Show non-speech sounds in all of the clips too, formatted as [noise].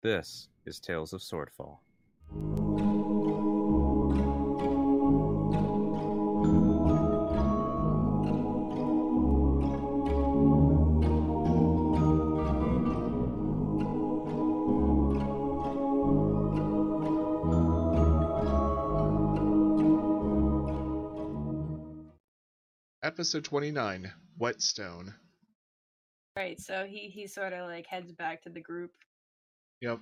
This is Tales of Swordfall. Episode 29 Whetstone. Right, so he he sort of like heads back to the group. Yep.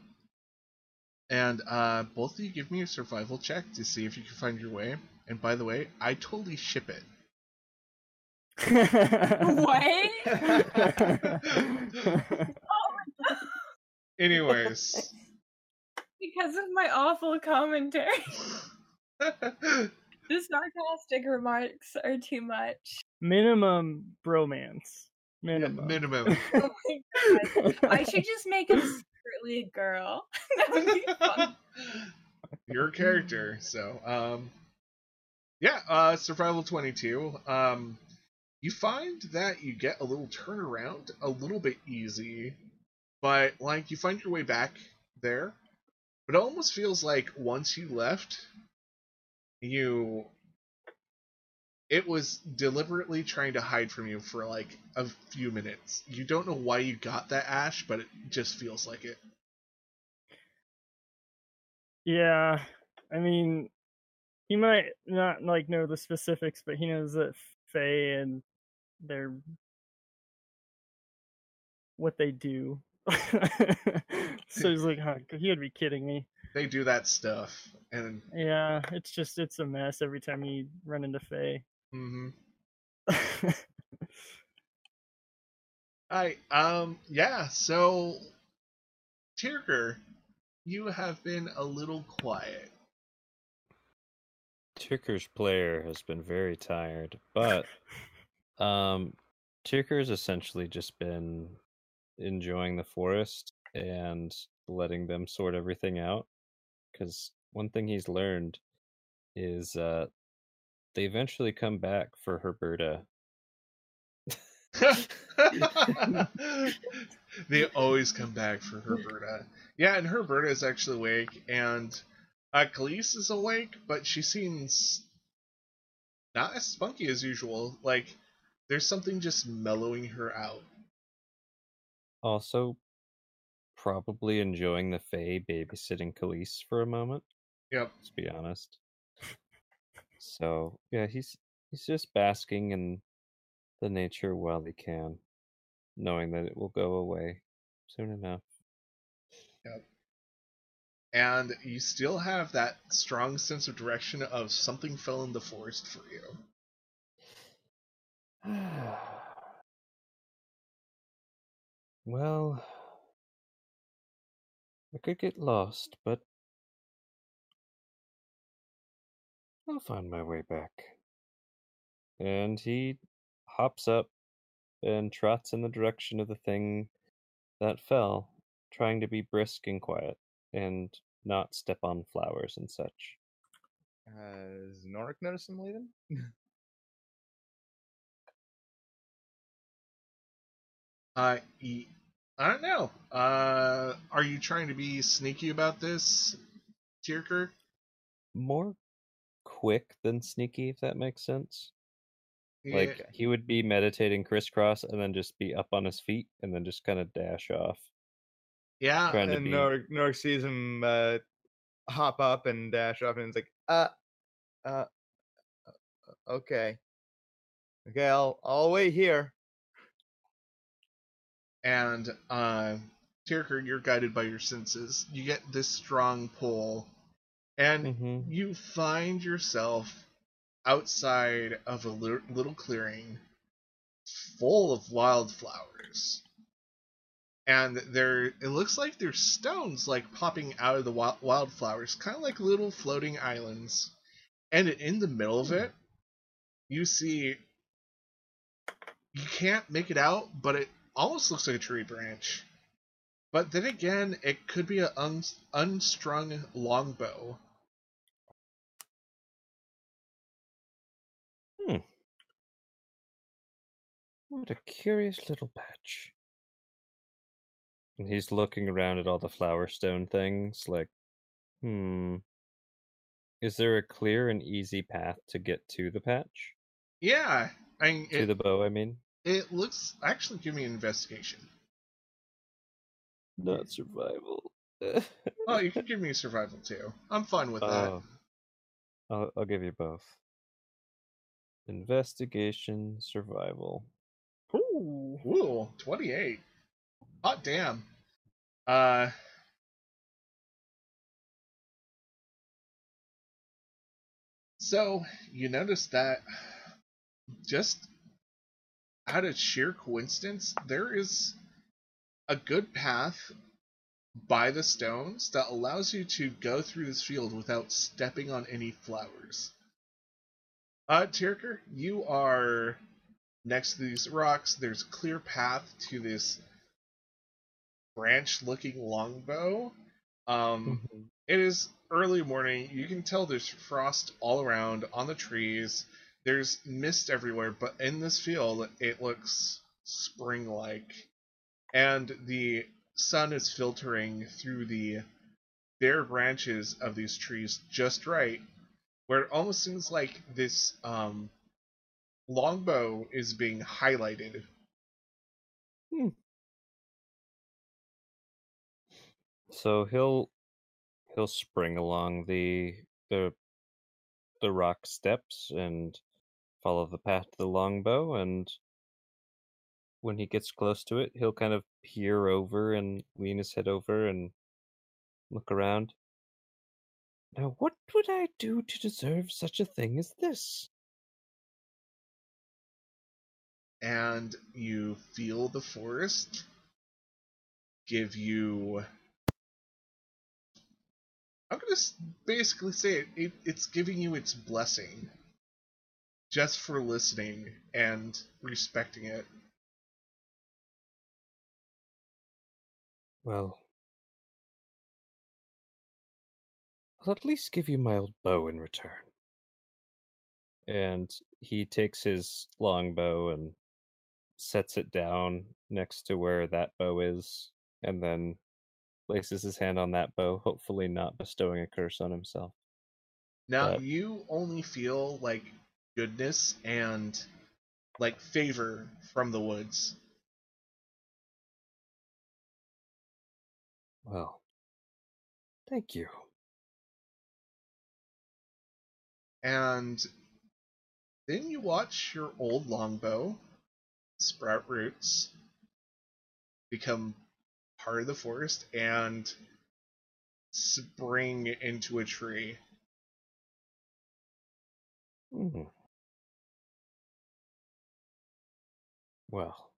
And uh, both of you give me a survival check to see if you can find your way. And by the way, I totally ship it. What? [laughs] Anyways. [laughs] because of my awful commentary. [laughs] the sarcastic remarks are too much. Minimum bromance. Minimum. Minimum. Oh my god. I should just make him secretly a girl. [laughs] [laughs] Your character. So, um, yeah, uh, survival 22. Um, you find that you get a little turnaround a little bit easy, but like you find your way back there, but it almost feels like once you left, you it was deliberately trying to hide from you for like a few minutes. You don't know why you got that ash, but it just feels like it. Yeah, I mean, he might not like know the specifics, but he knows that Fae and their what they do. [laughs] so he's like, huh, he would be kidding me. They do that stuff, and Yeah, it's just it's a mess every time you run into Fae. hmm I um yeah, so Tirker, you have been a little quiet. Tirker's player has been very tired, but [laughs] um, Tirker's essentially just been enjoying the forest and letting them sort everything out. Because one thing he's learned is uh, they eventually come back for Herberta. [laughs] they always come back for Herberta. Yeah, and Herberta is actually awake, and uh, Khalees is awake, but she seems not as spunky as usual. Like, there's something just mellowing her out. Also, probably enjoying the Fae babysitting Khalees for a moment. Yep. Let's be honest. So yeah, he's he's just basking in the nature while he can, knowing that it will go away soon enough. Yep. And you still have that strong sense of direction of something fell in the forest for you. [sighs] well, I could get lost, but I'll find my way back. And he hops up and trots in the direction of the thing that fell, trying to be brisk and quiet and not step on flowers and such. Has Norik noticed him leaving? [laughs] Uh, y- I don't know. Uh, are you trying to be sneaky about this, Tierker? More quick than sneaky, if that makes sense. Yeah. Like he would be meditating crisscross and then just be up on his feet and then just kind of dash off. yeah, and be Norik, Norik sees him uh, hop up and dash off, and it's like, uh, uh, uh, okay, okay, I'll I'll wait here. and uh, Tierker, you're guided by your senses. You get this strong pull, and hmm you find yourself outside of a little clearing full of wildflowers. And there, it looks like there's stones like popping out of the wi- wildflowers, kind of like little floating islands. And in the middle of it, you see, you can't make it out, but it almost looks like a tree branch. But then again, it could be an un- unstrung longbow. What a curious little patch. And he's looking around at all the flower stone things, like, hmm. Is there a clear and easy path to get to the patch? Yeah, I mean, To it, the bow, I mean? it looks actually give me an investigation. Not survival. Oh, you [laughs] can give me survival too. I'm fine with that. Oh. I'll, I'll give you both. Investigation, survival. Ooh. Ooh, 28. Hot damn. Uh So, you notice that just out of sheer coincidence, there is a good path by the stones that allows you to go through this field without stepping on any flowers. Uh, Tirker, you are next to these rocks. There's a clear path to this branch-looking longbow. Um, it is early morning. You can tell there's frost all around on the trees. There's mist everywhere, but in this field, it looks spring-like, and the sun is filtering through the bare branches of these trees just right, where it almost seems like this um, longbow is being highlighted. Hmm. So he'll he'll spring along the the the rock steps and follow the path to the longbow and when he gets close to it he'll kind of peer over and lean his head over and look around. Now what would I do to deserve such a thing as this? And you feel the forest give you i'm gonna s- basically say it, it it's giving you its blessing just for listening and respecting it Well, I'll at least give you my old bow in return. And he takes his longbow and sets it down next to where that bow is, and then places his hand on that bow, hopefully not bestowing a curse on himself. now But- you only feel like goodness and like favor from the woods Well, thank you. and then you watch your old longbow sprout roots become part of the forest and spring into a tree Hmm. Well,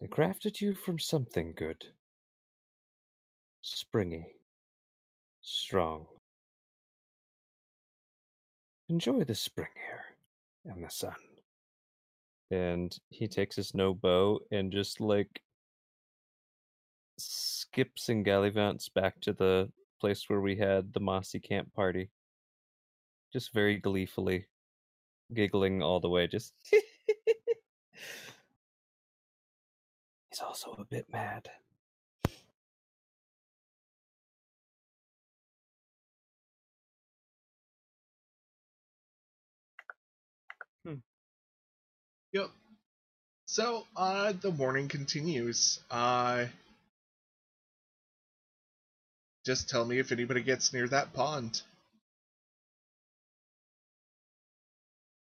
they crafted you from something good. Springy. Strong. Enjoy the spring here and the sun. And he takes his no bow and just like skips and gallivants back to the place where we had the mossy camp party. Just very gleefully, giggling all the way, just. [laughs] He's also a bit mad. Yep. So, uh, the morning continues. Uh, just tell me if anybody gets near that pond.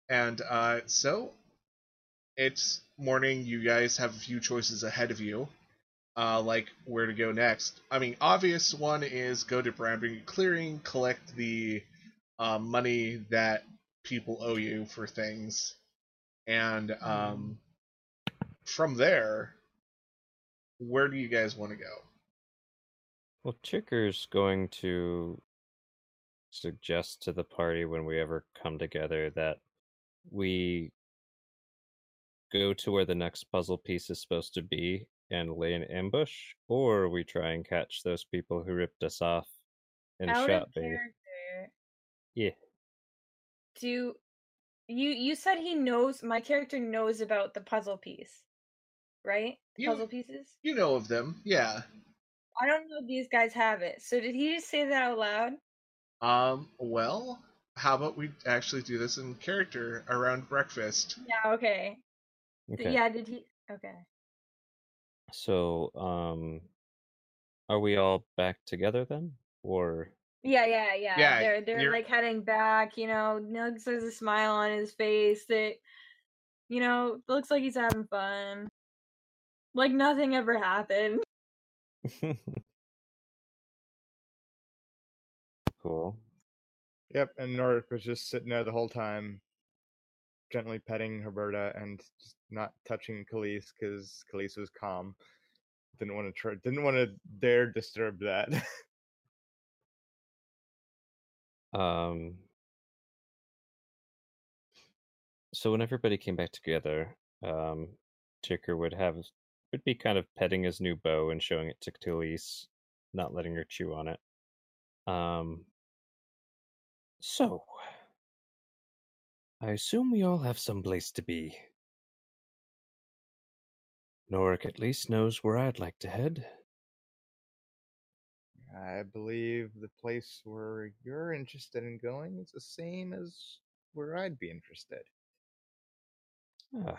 And, uh, so, it's morning. You guys have a few choices ahead of you. Uh, like where to go next. I mean, obvious one is go to Bramby Clearing, collect the uh, money that people owe you for things, and um, from there, where do you guys want to go? Well, Chicker's going to suggest to the party when we ever come together that we go to where the next puzzle piece is supposed to be and lay an ambush, or we try and catch those people who ripped us off and Out shot of character. Yeah. Do you you said he knows my character knows about the puzzle piece. right? You- Puzzle pieces. You know of them, yeah. I don't know if these guys have it. So did he just say that out loud? Um, well, how about we actually do this in character around breakfast? Yeah. Okay. Okay. Yeah. Did he? Okay. So, um, are we all back together then, or Yeah, yeah, yeah. Yeah, they're they're you're- like heading back. You know, Nugs has a smile on his face that, you know, looks like he's having fun. Like nothing ever happened. [laughs] cool? Yep, and Norik was just sitting there the whole time, gently petting Herberta and just not touching Khalees because Khalees was calm. Didn't want to try, didn't want to dare disturb that. [laughs] Um, so when everybody came back together, um, Ticker would have would be kind of petting his new bow and showing it to Khalees, not letting her chew on it. Um, so I assume we all have some place to be. Norik at least knows where I'd like to head. I believe the place where you're interested in going is the same as where I'd be interested. Ah,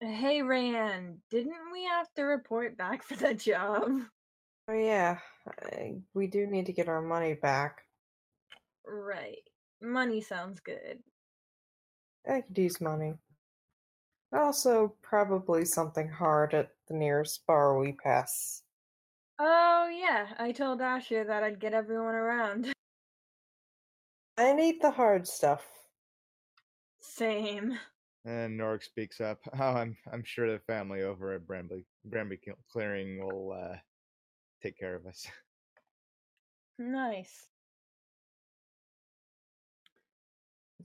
Hey, Rayan, didn't we have to report back [laughs] for that job? Oh yeah, I- we do need to get our money back. Right. Money sounds good. I could use money. Also, probably something hard at the nearest bar we pass. Oh yeah, I told Asher that I'd get everyone around. [laughs] I need the hard stuff. Same. And Norik speaks up. [laughs] Oh, I'm I'm sure the family over at Bramby Bramby Clearing will uh, take care of us. [laughs] Nice.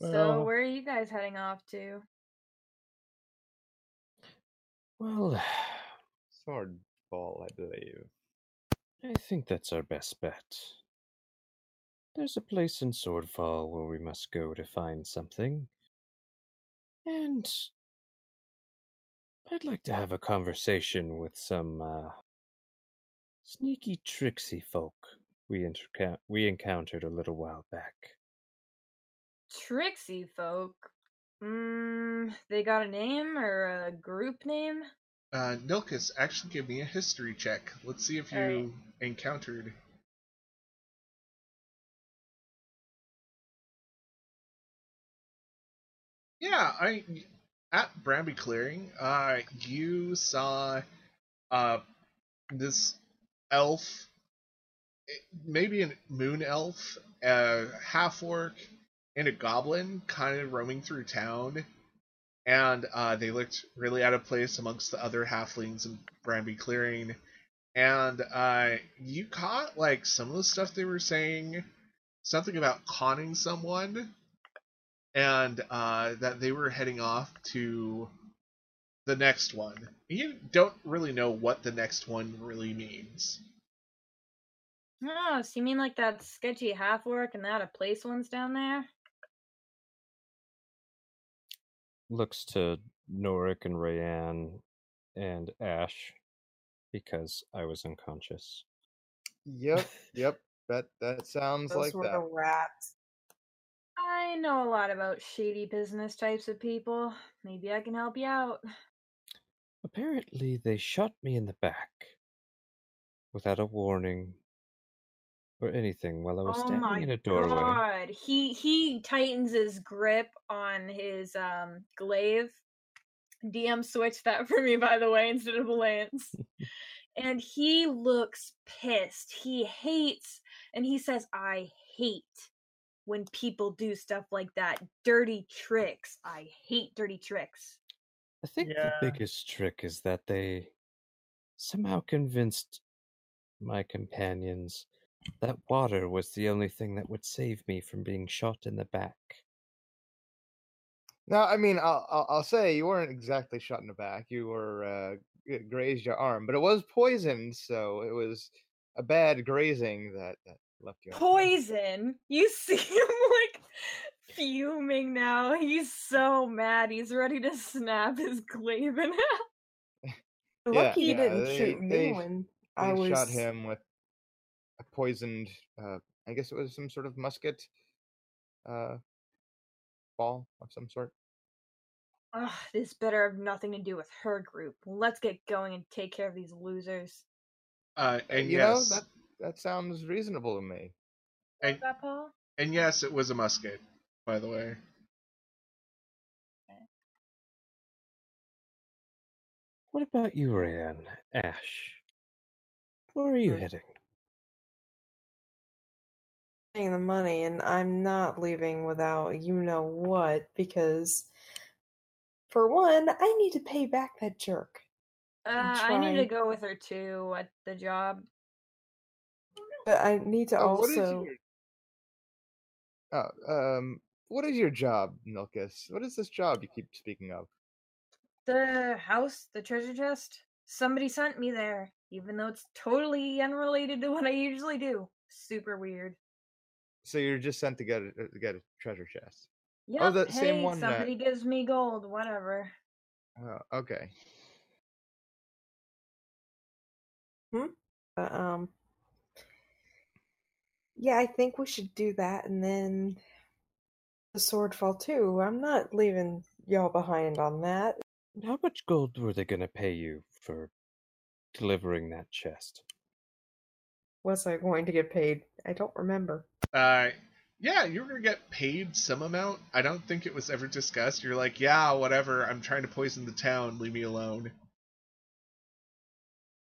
so Well- where are you guys heading off to? well, [sighs] Sword ball, I believe. I think that's our best bet. There's a place in Swordfall where we must go to find something. And I'd like to have a conversation with some uh, sneaky, tricksy folk we, interca- we encountered a little while back. Trixie folk. Mm, they got a name or a group name? Uh, Nilkus, actually give me a history check. Let's see if you Alright. Encountered. Yeah, I at Bramby Clearing, uh, you saw uh this elf, maybe a moon elf, a half orc, and a goblin, kind of roaming through town and uh, they looked really out of place amongst the other halflings in Bramby Clearing. And uh, you caught like some of the stuff they were saying, something about conning someone, and uh, that they were heading off to the next one. You don't really know what the next one really means. Oh, so you mean like that sketchy half orc and that a place one's down there? Looks to Norik and Rayanne and Ash because I was unconscious. Yep, yep. That that [laughs] sounds Those like were that. the rats. I know a lot about shady business types of people. Maybe I can help you out. Apparently, they shot me in the back without a warning or anything while I was oh standing in a doorway. Oh my god. He he tightens his grip on his um glaive. DM switched that for me by the way instead of a lance. and he looks pissed. He hates and he says I hate when people do stuff like that. Dirty tricks. I hate dirty tricks. I think Yeah. the biggest trick is that they somehow convinced my companions that water was the only thing that would save me from being shot in the back. Now, I mean, I'll, I'll I'll say you weren't exactly shot in the back. You were uh, grazed your arm, but it was poisoned, so it was a bad grazing that that left you. Poison. You [laughs] see him like fuming now. He's so mad. He's ready to snap his glaive in [laughs] half. [laughs] Lucky yeah, you didn't they- shoot me they- when They I was. shot him with a poisoned. Uh, I guess it was some sort of musket. Uh, ball of some sort. Ugh, this better have nothing to do with her group. Let's get going and take care of these losers. Uh, and you yes, know that that sounds reasonable to me. and, that, Paul? and yes, it was a musket, by the way. What about you, Rayan? Ash? Where are you heading? Paying the money and I'm not leaving without you know what because for one, I need to pay back that jerk. Uh, I'm need to go with her too at the job. But I need to Oh, what is also your- Oh, um, what is your job, Milkus? What is this job you keep speaking of? The house, the treasure chest. Somebody sent me there, even though it's totally unrelated to what I usually do. Super weird. So you're just sent to get a, to get a treasure chest. Yep. that hey, same one that- somebody gives me gold, whatever. Oh, okay. but, um yeah, I think we should do that and then the swordfall too. I'm not leaving y'all behind on that. How much gold were they going to pay you for delivering that chest? Was I going to get paid? I don't remember. Uh, yeah, you were gonna get paid some amount. I don't think it was ever discussed. You're like, yeah, whatever. I'm trying to poison the town. Leave me alone.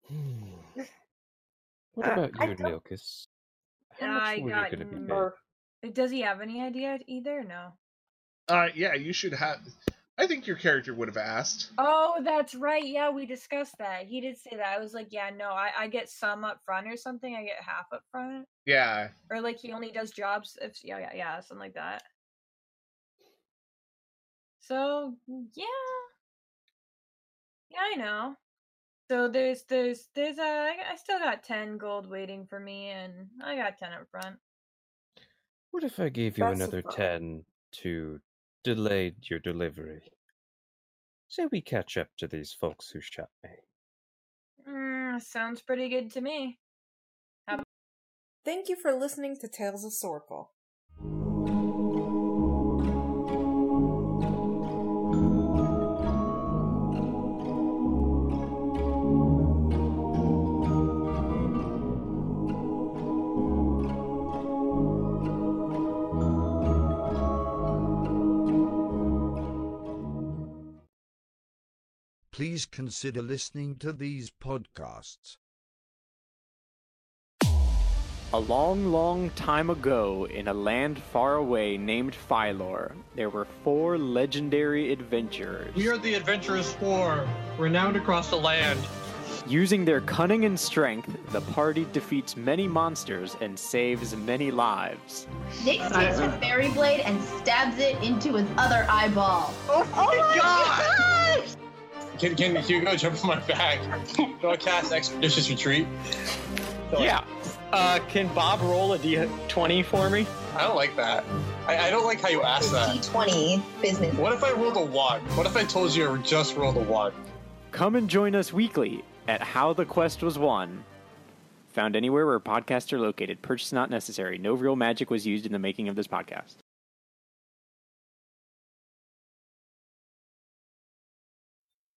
Hmm. What Uh, about I you, don't- How much I were got you going to be paid? Does he have any idea either? No. Uh, yeah, you should have. I think your character would have asked. Oh, that's right. Yeah, we discussed that. He did say that. I was like, yeah, no, I, I get some up front or something. I get half up front. Yeah, Or like he only does jobs if yeah, yeah, yeah, something like that. So yeah. Yeah, I know. So there's there's there's uh I I still got ten gold waiting for me and I got ten up front. What if I gave you That's another 10 to delay your delivery? Say we catch up to these folks who shot me. Mm, sounds pretty good to me. Thank you for listening to Tales of Swordfall. Please consider listening to these podcasts. A long, long time ago, in a land far away named Phylor, there were four legendary adventurers. We are the Adventurous Four, renowned across the land. Using their cunning and strength, the party defeats many monsters and saves many lives. Nick takes her fairy blade and stabs it into his other eyeball. Oh my [laughs] God! Oh Can, can Hugo jump on my back? [laughs] Do I cast Expeditious Retreat? Yeah. Uh, can Bob roll a d20 for me? I don't like that. I, I don't like how you asked that. D20 business. What if I rolled a 1? What if I told you I just rolled a 1? Come and join us weekly at How the Quest Was Won. Found anywhere where podcasts are located. Purchase not necessary. No real magic was used in the making of this podcast.